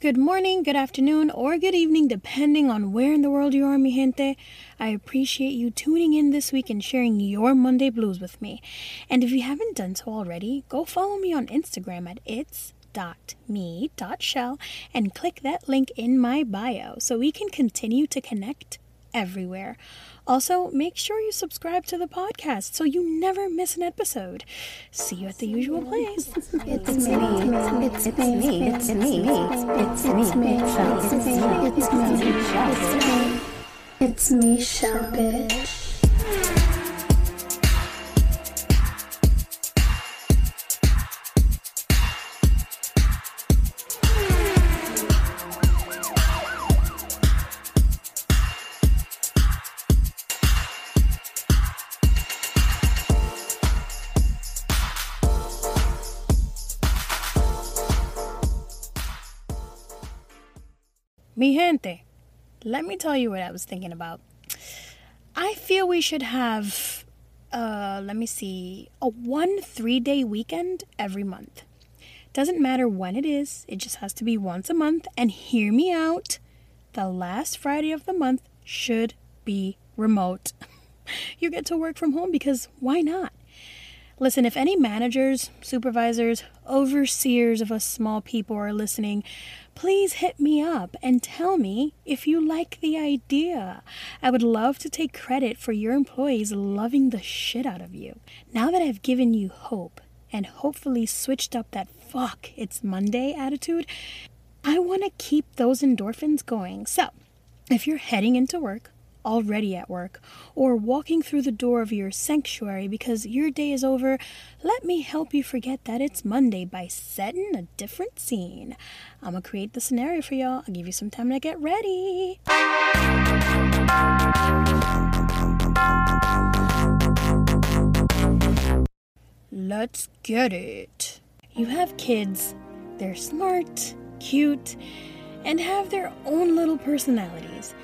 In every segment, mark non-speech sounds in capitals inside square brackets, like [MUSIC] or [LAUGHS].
Good morning, good afternoon, or good evening, depending on where in the world you are, mi gente. I appreciate you tuning in this week and sharing your Monday blues with me. And if you haven't done so already, go follow me on Instagram at its.me.shell and click that link in my bio so we can continue to connect everywhere. Also, make sure you subscribe to the podcast so you never miss an episode. See you at the usual place. It's me. It's me. It's me. It's me. It's me. It's me. It's me. It's me. It's me, Shell bitch. Mi gente, let me tell you what I was thinking about. I feel we should have, uh, let me see, a one three day weekend every month. Doesn't matter when it is, it just has to be once a month. And hear me out the last Friday of the month should be remote. [LAUGHS] you get to work from home because why not? Listen, if any managers, supervisors, overseers of us small people are listening, please hit me up and tell me if you like the idea. I would love to take credit for your employees loving the shit out of you. Now that I've given you hope and hopefully switched up that fuck, it's Monday attitude, I want to keep those endorphins going. So, if you're heading into work, already at work, or walking through the door of your sanctuary because your day is over, let me help you forget that it's Monday by setting a different scene. I'm gonna create the scenario for y'all. I'll give you some time to get ready. Let's get it. You have kids, they're smart, cute, and have their own little personalities.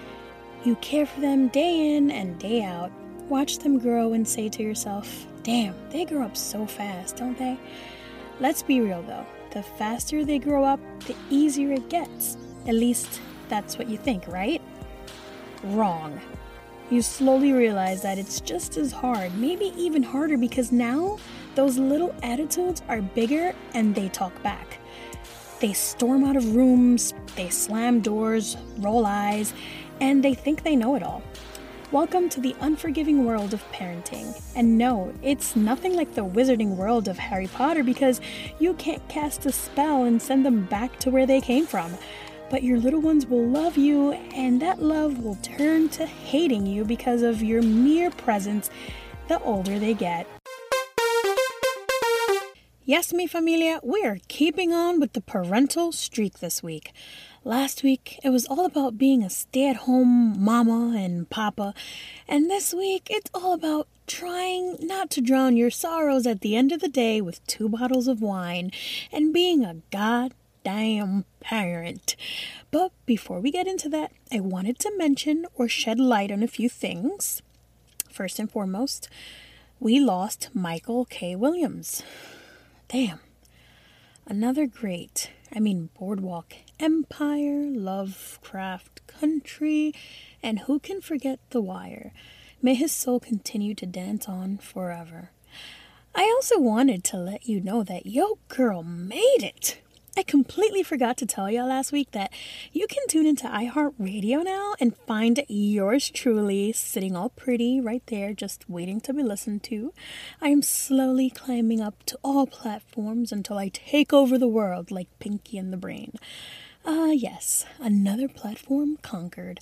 You care for them day in and day out. Watch them grow and say to yourself, damn, they grow up so fast, don't they? Let's be real though. The faster they grow up, the easier it gets. At least that's what you think, right? Wrong. You slowly realize that it's just as hard, maybe even harder, because now those little attitudes are bigger and they talk back. They storm out of rooms, they slam doors, roll eyes, and they think they know it all. Welcome to the unforgiving world of parenting. And no, it's nothing like the wizarding world of Harry Potter because you can't cast a spell and send them back to where they came from. But your little ones will love you, and that love will turn to hating you because of your mere presence the older they get. Yes, mi familia, we are keeping on with the parental streak this week. Last week, it was all about being a stay at home mama and papa, and this week, it's all about trying not to drown your sorrows at the end of the day with two bottles of wine and being a goddamn parent. But before we get into that, I wanted to mention or shed light on a few things. First and foremost, we lost Michael K. Williams. Damn. Another great, I mean, Boardwalk Empire, Lovecraft Country, and who can forget The Wire? May his soul continue to dance on forever. I also wanted to let you know that Yo Girl made it. I completely forgot to tell y'all last week that you can tune into iHeartRadio now and find yours truly sitting all pretty right there, just waiting to be listened to. I am slowly climbing up to all platforms until I take over the world like Pinky and the Brain. Ah, uh, yes, another platform conquered.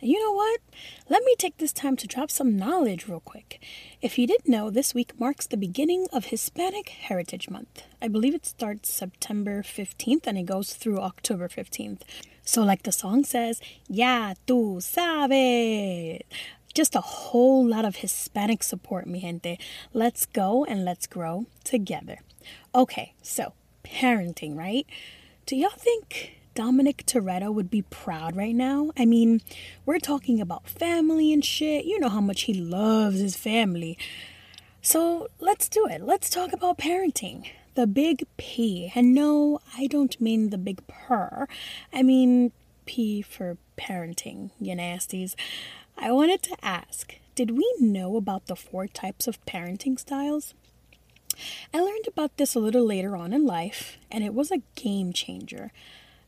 You know what? Let me take this time to drop some knowledge real quick. If you didn't know, this week marks the beginning of Hispanic Heritage Month. I believe it starts September 15th and it goes through October 15th. So, like the song says, Ya tu sabes. Just a whole lot of Hispanic support, mi gente. Let's go and let's grow together. Okay, so parenting, right? Do y'all think Dominic Toretto would be proud right now. I mean, we're talking about family and shit. You know how much he loves his family. So let's do it. Let's talk about parenting. the big P. And no, I don't mean the big purr. I mean P for parenting, you nasties. I wanted to ask did we know about the four types of parenting styles? I learned about this a little later on in life, and it was a game changer.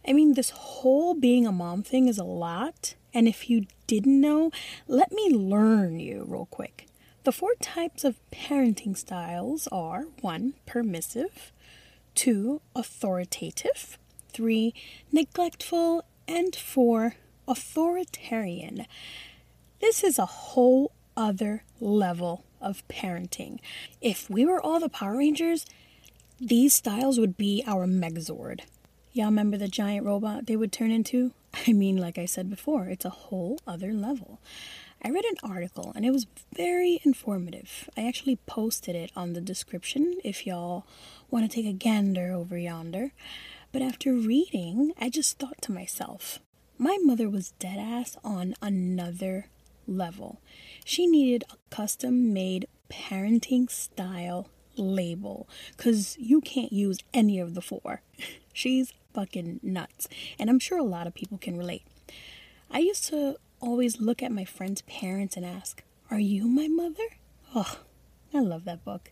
I mean, this whole being a mom thing is a lot, and if you didn't know, let me learn you real quick. The four types of parenting styles are 1. Permissive, 2. Authoritative, 3. Neglectful, and 4. Authoritarian. This is a whole other level of parenting. If we were all the Power Rangers, these styles would be our Megazord. Y'all remember the giant robot they would turn into? [LAUGHS] I mean, like I said before, it's a whole other level. I read an article and it was very informative. I actually posted it on the description if y'all want to take a gander over yonder. But after reading, I just thought to myself, my mother was dead ass on another level. She needed a custom made parenting style label because you can't use any of the four. [LAUGHS] She's fucking nuts. And I'm sure a lot of people can relate. I used to always look at my friends' parents and ask, Are you my mother? Oh, I love that book.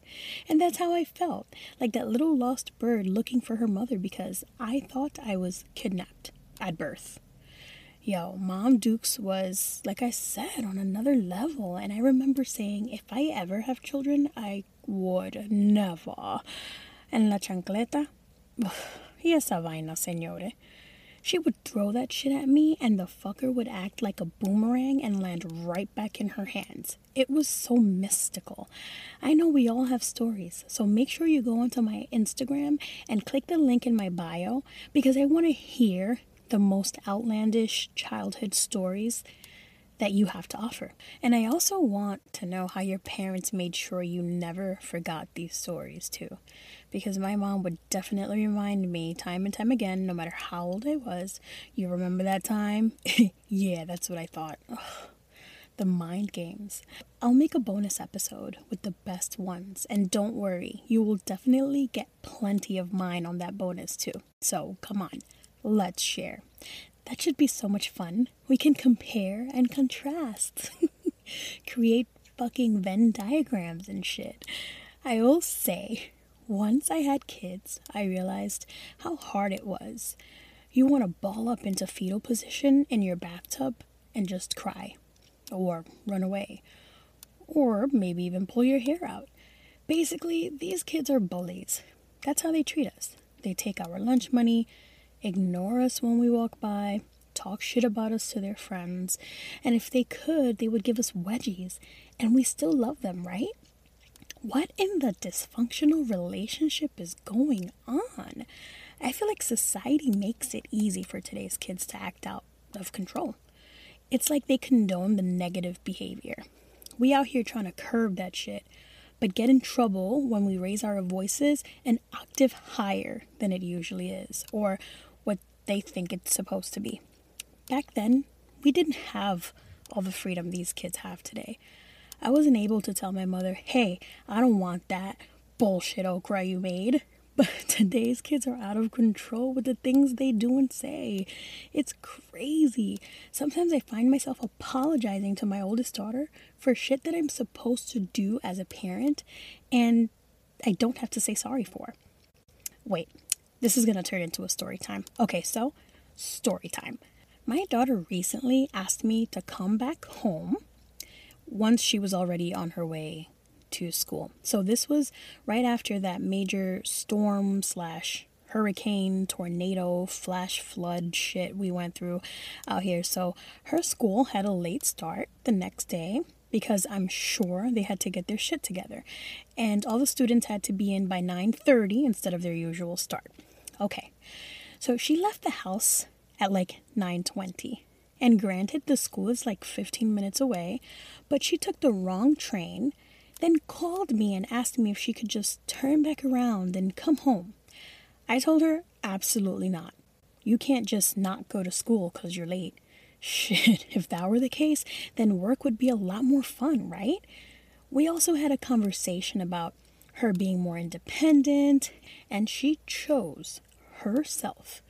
And that's how I felt like that little lost bird looking for her mother because I thought I was kidnapped at birth. Yo, Mom Dukes was, like I said, on another level. And I remember saying, if I ever have children, I would never. And la chancleta, esa vaina, señore. She would throw that shit at me, and the fucker would act like a boomerang and land right back in her hands. It was so mystical. I know we all have stories, so make sure you go onto my Instagram and click the link in my bio because I want to hear the most outlandish childhood stories that you have to offer. And I also want to know how your parents made sure you never forgot these stories, too. Because my mom would definitely remind me time and time again, no matter how old I was, you remember that time? [LAUGHS] yeah, that's what I thought. Ugh. The mind games. I'll make a bonus episode with the best ones, and don't worry, you will definitely get plenty of mine on that bonus too. So come on, let's share. That should be so much fun. We can compare and contrast, [LAUGHS] create fucking Venn diagrams and shit. I will say, once I had kids, I realized how hard it was. You want to ball up into fetal position in your bathtub and just cry, or run away, or maybe even pull your hair out. Basically, these kids are bullies. That's how they treat us. They take our lunch money, ignore us when we walk by, talk shit about us to their friends, and if they could, they would give us wedgies, and we still love them, right? What in the dysfunctional relationship is going on? I feel like society makes it easy for today's kids to act out of control. It's like they condone the negative behavior. We out here trying to curb that shit but get in trouble when we raise our voices an octave higher than it usually is, or they think it's supposed to be. Back then, we didn't have all the freedom these kids have today. I wasn't able to tell my mother, hey, I don't want that bullshit okra you made. [LAUGHS] But today's kids are out of control with the things they do and say. It's crazy. Sometimes I find myself apologizing to my oldest daughter for shit that I'm supposed to do as a parent and I don't have to say sorry for. Wait, this is going to turn into a story time. Okay, so story time. My daughter recently asked me to come back home once she was already on her way to school. So this was right after that major storm slash hurricane, tornado, flash flood shit we went through out here. So her school had a late start the next day because I'm sure they had to get their shit together. And all the students had to be in by 9:30 instead of their usual start. Okay. So she left the house at like 9:20. And granted the school is like 15 minutes away, but she took the wrong train then called me and asked me if she could just turn back around and come home. I told her, absolutely not. You can't just not go to school because you're late. [LAUGHS] Shit, if that were the case, then work would be a lot more fun, right? We also had a conversation about her being more independent, and she chose herself,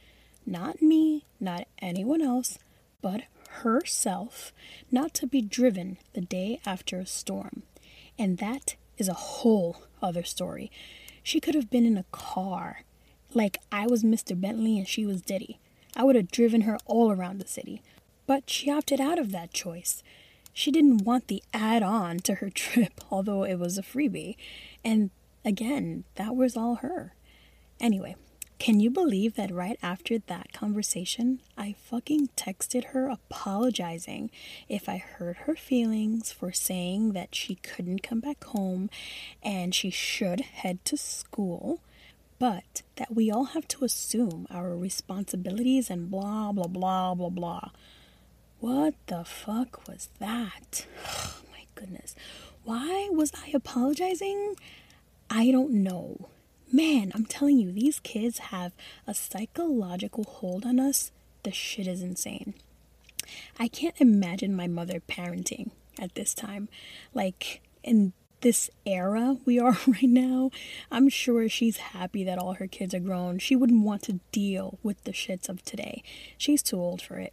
not me, not anyone else, but herself, not to be driven the day after a storm. And that is a whole other story. She could have been in a car, like I was Mr. Bentley and she was Diddy. I would have driven her all around the city. But she opted out of that choice. She didn't want the add on to her [LAUGHS] trip, although it was a freebie. And again, that was all her. Anyway, can you believe that right after that conversation, I fucking texted her apologizing if I hurt her feelings for saying that she couldn't come back home and she should head to school, but that we all have to assume our responsibilities and blah, blah, blah, blah, blah. What the fuck was that? Oh [SIGHS] my goodness. Why was I apologizing? I don't know. Man, I'm telling you, these kids have a psychological hold on us. The shit is insane. I can't imagine my mother parenting at this time. Like, in this era we are [LAUGHS] right now, I'm sure she's happy that all her kids are grown. She wouldn't want to deal with the shits of today. She's too old for it.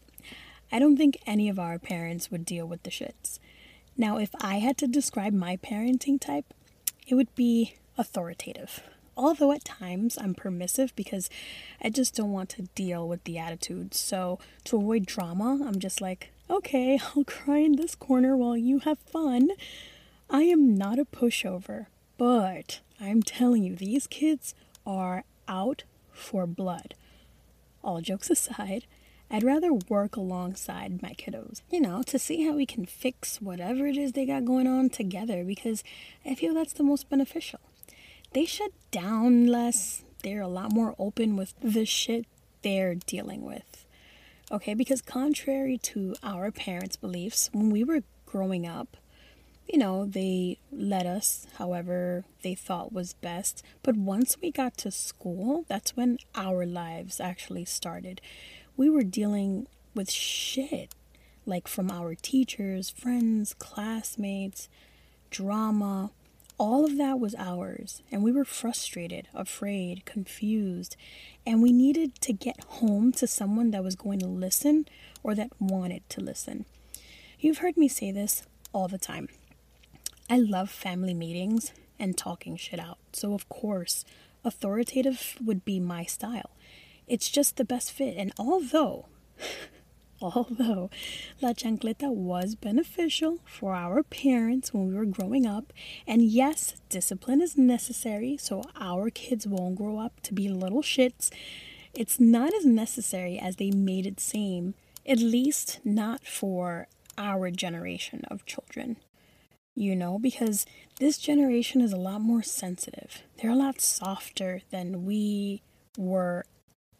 I don't think any of our parents would deal with the shits. Now, if I had to describe my parenting type, it would be authoritative although at times I'm permissive because I just don't want to deal with the attitude. So to avoid drama, I'm just like, okay, [LAUGHS] I'll cry in this corner while you have fun. I am not a pushover, but I'm telling you, these kids are out for blood. All jokes aside, I'd rather work alongside my kiddos, you know, to see how we can fix whatever it is they got going on together because I feel that's the most beneficial they shut down less. They're a lot more open with the shit they're dealing with. Okay, because contrary to our parents' beliefs, when we were growing up, you know, they let us however they thought was best. But once we got to school, that's when our lives actually started. We were dealing with shit, like from our teachers, friends, classmates, drama, all of that was ours, and we were frustrated, afraid, confused, and we needed to get home to someone that was going to listen or that wanted to listen. You've heard me say this all the time. I love family meetings and talking shit out, so of course, authoritative would be my style. It's just the best fit, and although [LAUGHS] [LAUGHS] Although La Chancleta was beneficial for our parents when we were growing up, and yes, discipline is necessary so our kids won't grow up to be little shits, it's not as necessary as they made it seem, at least not for our generation of children. You know, because this generation is a lot more sensitive. They're a lot softer than we were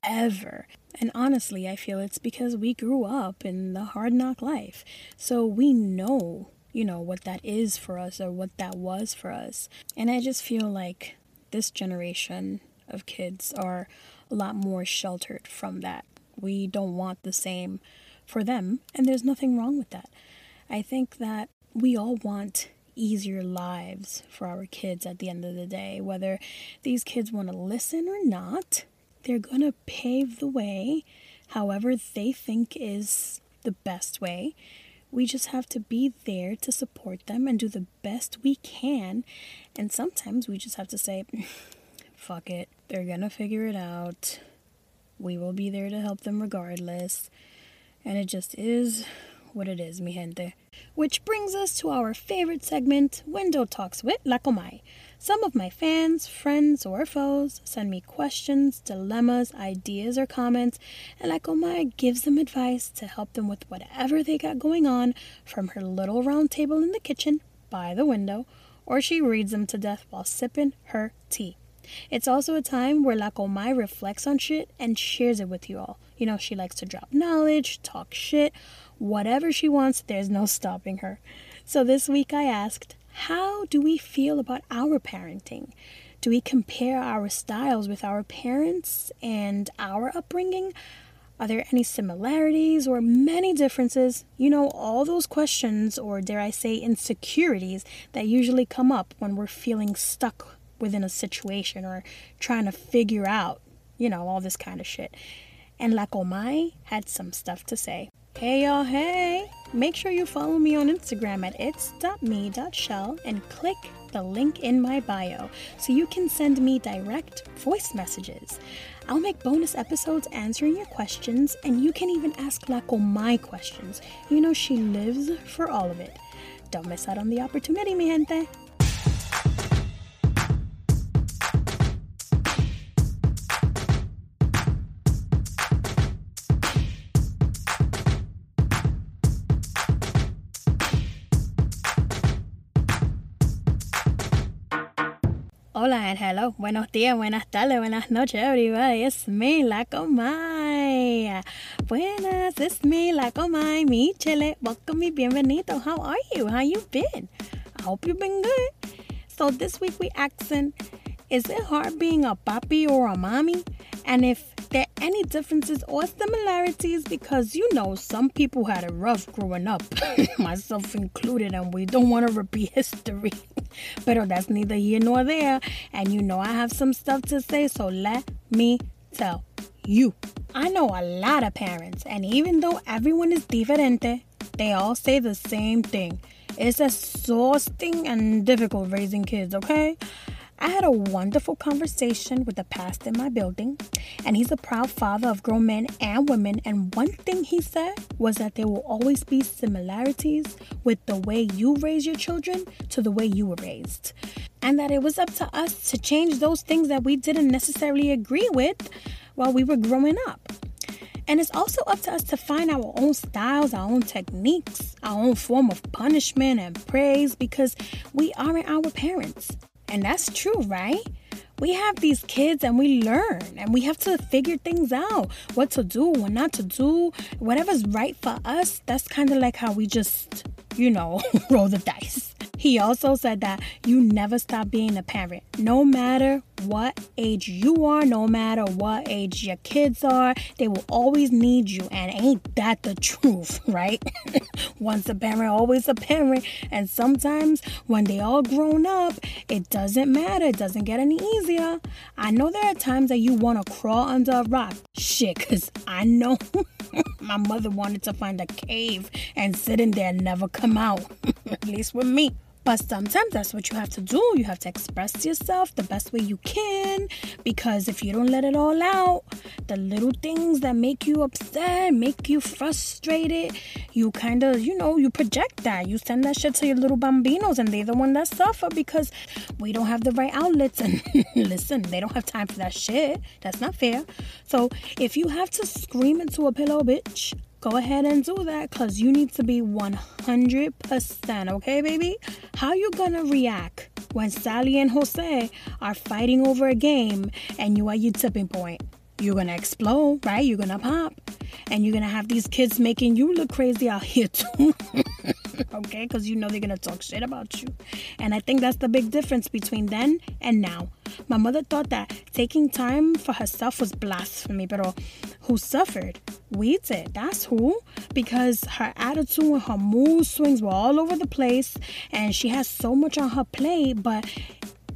ever. And honestly, I feel it's because we grew up in the hard knock life. So we know, you know, what that is for us or what that was for us. And I just feel like this generation of kids are a lot more sheltered from that. We don't want the same for them, and there's nothing wrong with that. I think that we all want easier lives for our kids at the end of the day, whether these kids want to listen or not they're going to pave the way however they think is the best way. We just have to be there to support them and do the best we can. And sometimes we just have to say, [LAUGHS] fuck it, they're gonna figure it out. We will be there to help them regardless. And it just is what it is, mi gente. Which brings us to our favorite segment, Window Talks with La Comay. Some of my fans, friends, or foes send me questions, dilemmas, ideas, or comments, and La Comay gives them advice to help them with whatever they got going on from her little round table in the kitchen by the window, or she reads them to death while sipping her tea. It's also a time where La Comay reflects on shit and shares it with you all. You know, she likes to drop knowledge, talk shit, whatever she wants, there's no stopping her. So this week I asked, how do we feel about our parenting? Do we compare our styles with our parents and our upbringing? Are there any similarities or many differences? You know, all those questions, or dare I say, insecurities, that usually come up when we're feeling stuck within a situation or trying to figure out, you know, all this kind of shit. And La Comay had some stuff to say. Hey y'all, hey! Make sure you follow me on Instagram at its.me.shell and click the link in my bio so you can send me direct voice messages. I'll make bonus episodes answering your questions, and you can even ask La Comay questions. You know, she lives for all of it. Don't miss out on the opportunity, mi gente. Hola and hello. Buenos días, buenas tardes, buenas noches, everybody. It's me, La Comay. Buenas, it's me, La Comay, mi chile. Welcome me, bienvenido. How are you? How you been? I hope you've been good. So this week we asking, is it hard being a papi or a mommy? And if there any differences or similarities because you know some people had it rough growing up, [COUGHS] myself included, and we don't want to repeat history. [LAUGHS] but that's neither here nor there, and you know I have some stuff to say, so let me tell you. I know a lot of parents, and even though everyone is diferente, they all say the same thing. It's exhausting and difficult raising kids, okay? I had a wonderful conversation with the pastor in my building, and he's a proud father of grown men and women. And one thing he said was that there will always be similarities with the way you raise your children to the way you were raised, and that it was up to us to change those things that we didn't necessarily agree with while we were growing up. And it's also up to us to find our own styles, our own techniques, our own form of punishment and praise because we aren't our parents. And that's true, right? We have these kids and we learn and we have to figure things out what to do, what not to do, whatever's right for us. That's kind of like how we just, you know, [LAUGHS] roll the dice. He also said that you never stop being a parent, no matter what age you are, no matter what age your kids are, they will always need you. And ain't that the truth, [LAUGHS] right? [LAUGHS] Once a parent, always a parent. And sometimes when they all grown up, it doesn't matter. It doesn't get any easier. I know there are times that you want to crawl under a rock. Shit, because I know [LAUGHS] my mother wanted to find a cave and sit in there and never come out. At least with me. But sometimes that's what you have to do. You have to express yourself the best way you can because if you don't let it all out, the little things that make you upset, make you frustrated, you kind of, you know, you project that. You send that shit to your little bambinos and they're the one that suffer because we don't have the right outlets. And [LAUGHS] listen, they don't have time for that shit. That's not fair. So if you have to scream into a pillow, bitch, go ahead and do that because you need to be 100% okay baby how you gonna react when sally and jose are fighting over a game and you are your tipping point you're gonna explode right? You're gonna pop. And you're gonna have these kids making you look crazy out here too. [LAUGHS] Okay? Because you know they're gonna talk shit about you. And i think that's the big difference between then and now. My mother thought that taking time for herself was blasphemy but who suffered? We did. That's who. Because her attitude and her mood swings were all over the place and she has so much on her plate but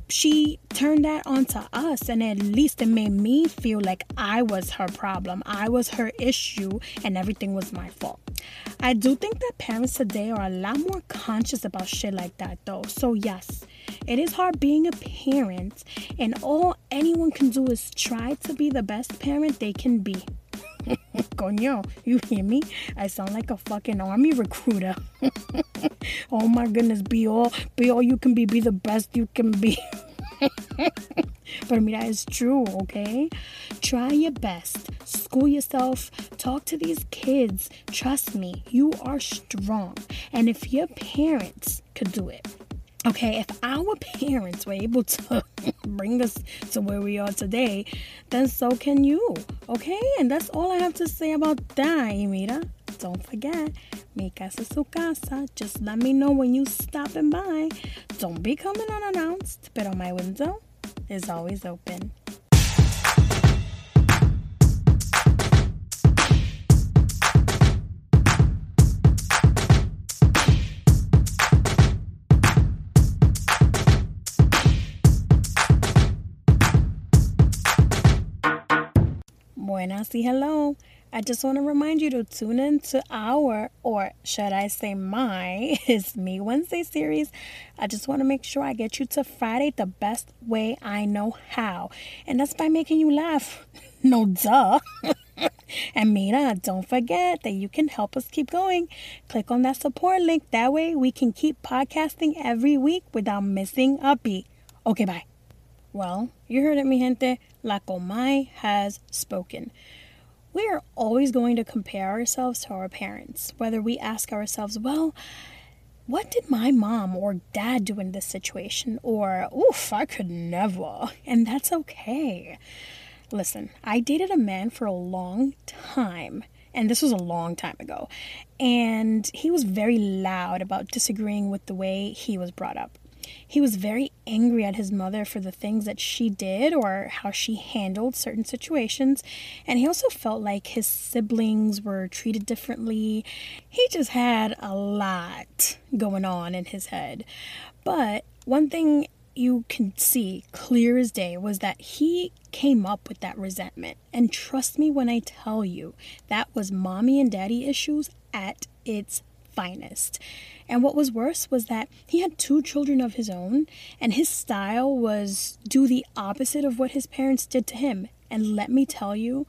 she turned that onto us and at least it made me feel like I was her problem. I was her issue and everything was my fault. I do think that parents today are a lot more conscious about shit like that though. So yes, it is hard being a parent and all anyone can do is try to be the best parent they can be. [LAUGHS] Coño, you hear me? I sound like a fucking army recruiter. [LAUGHS] oh my goodness, be all, be all you can be, be the best you can be. [LAUGHS] but mira, it's true, okay? Try your best. School yourself. Talk to these kids. Trust me, you are strong. And if your parents could do it, Okay, if our [LAUGHS] parents were able to [LAUGHS] bring us to where we are today, then so can you. Okay, and that's all I have to say about that, Mira. Don't forget, mi casa su casa. Just let me know when you stopping by. Don't be coming unannounced, pero my window is always open. Buenas y hello. I just want to remind you to tune in to our, or should I say my, [LAUGHS] is Me Wednesday series. I just want to make sure I get you to Friday the best way I know how. And that's by making you laugh. [LAUGHS] no duh. [LAUGHS] and Mira, don't forget that you can help us keep going. Click on that support link. That way we can keep podcasting every week without missing a beat. Okay, bye. Well, you heard it, mi gente. La Comay has spoken. We are always going to compare ourselves to our parents, whether we ask ourselves, well, what did my mom or dad do in this situation? Or, oof, I could never. And that's okay. Listen, I dated a man for a long time, and this was a long time ago, and he was very loud about disagreeing with the way he was brought up. He was very angry at his mother for the things that she did or how she handled certain situations. And he also felt like his siblings were treated differently. He just had a lot going on in his head. But one thing you can see clear as day was that he came up with that resentment. And trust me when I tell you, that was mommy and daddy issues at its finest. And what was worse was that he had two children of his own, and his style was do the opposite of what his parents did to him. And let me tell you,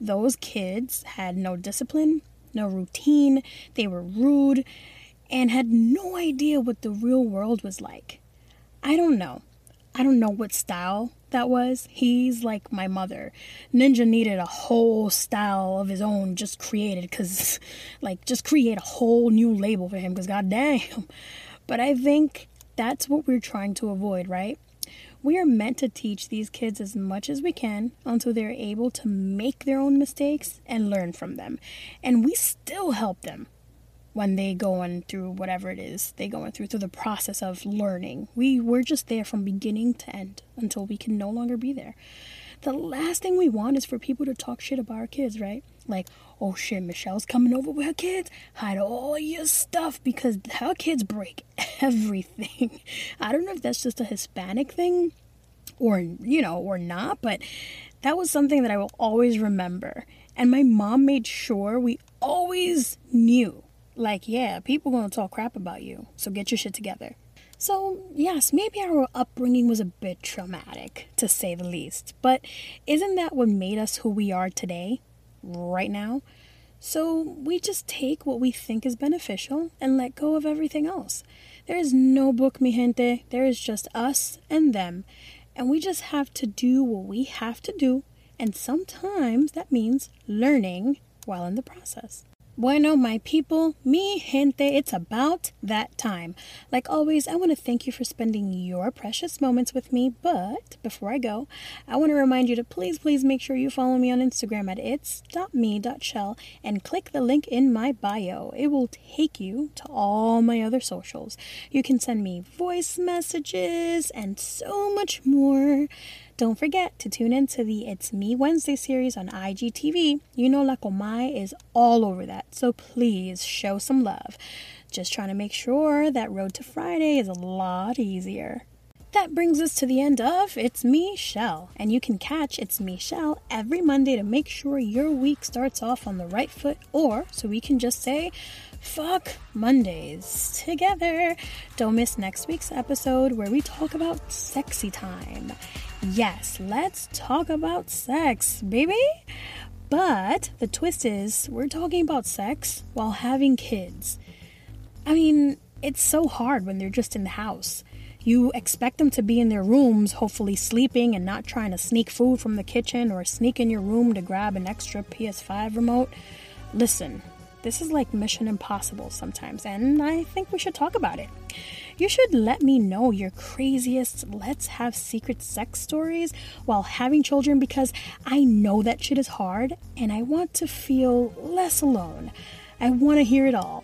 those kids had no discipline, no routine, they were rude, and had no idea what the real world was like. I don't know. I don't know what style that was. He's like my mother. Ninja needed a whole style of his own just created cuz [LAUGHS] like just create a whole new label for him cuz goddamn. [LAUGHS] But I think that's what we're trying to avoid, right? We are meant to teach these kids as much as we can until they're able to make their own mistakes and learn from them. And we still help them when they going through whatever it is they going through through the process of learning. We we're just there from beginning to end until we can no longer be there. The last thing we want is for people to talk shit about our kids, right? Like, oh shit, Michelle's coming over with her kids. Hide all your stuff because her kids break [LAUGHS] everything. [LAUGHS] I don't know if that's just a Hispanic thing or, you know, or not, but that was something that I will always remember. And my mom made sure we always knew like, yeah, people gonna talk crap about you, so get your shit together. So, yes, maybe our upbringing was a bit traumatic, to say the least, but isn't that what made us who we are today, right now? So, we just take what we think is beneficial and let go of everything else. There is no book, mi gente, there is just us and them, and we just have to do what we have to do, and sometimes that means learning while in the process. Bueno, my people, mi gente, it's about that time. Like always, I want to thank you for spending your precious moments with me. But before I go, I want to remind you to please, please make sure you follow me on Instagram at its.me.shell and click the link in my bio. It will take you to all my other socials. You can send me voice messages and so much more. Don't forget to tune in to the It's Me Wednesday series on IGTV. You know La Comay oh, is all over that, so please show some love. Just trying to make sure that Road to Friday is a lot easier. That brings us to the end of It's Me Shell, and you can catch It's Me Shell every Monday to make sure your week starts off on the right foot, or so we can just say, Fuck Mondays together. Don't miss next week's episode where we talk about sexy time. Yes, let's talk about sex, baby. But the twist is, we're talking about sex while having kids. I mean, it's so hard when they're just in the house. You expect them to be in their rooms, hopefully sleeping and not trying to sneak food from the kitchen or sneak in your room to grab an extra PS5 remote. Listen, this is like Mission Impossible sometimes, and I think we should talk about it. You should let me know your craziest let's have secret sex stories while having children because I know that shit is hard and I want to feel less alone. I want to hear it all.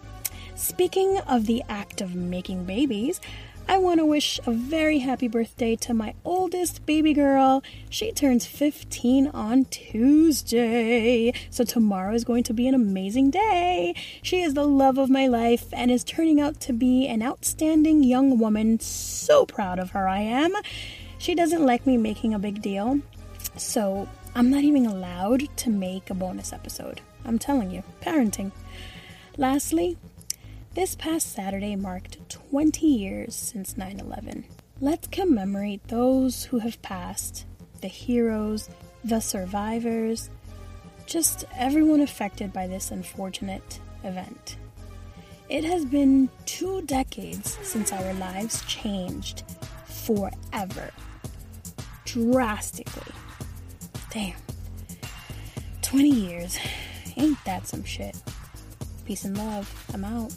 Speaking of the act of making babies, I want to wish a very happy birthday to my oldest baby girl. She turns 15 on Tuesday. So tomorrow is going to be an amazing day. She is the love of my life and is turning out to be an outstanding young woman. So proud of her I am. She doesn't like me making a big deal. So I'm not even allowed to make a bonus episode. I'm telling you, parenting. Lastly, this past Saturday marked 20 years since 9 11. Let's commemorate those who have passed, the heroes, the survivors, just everyone affected by this unfortunate event. It has been two decades since our lives changed forever. Drastically. Damn. 20 years. Ain't that some shit? Peace and love. I'm out.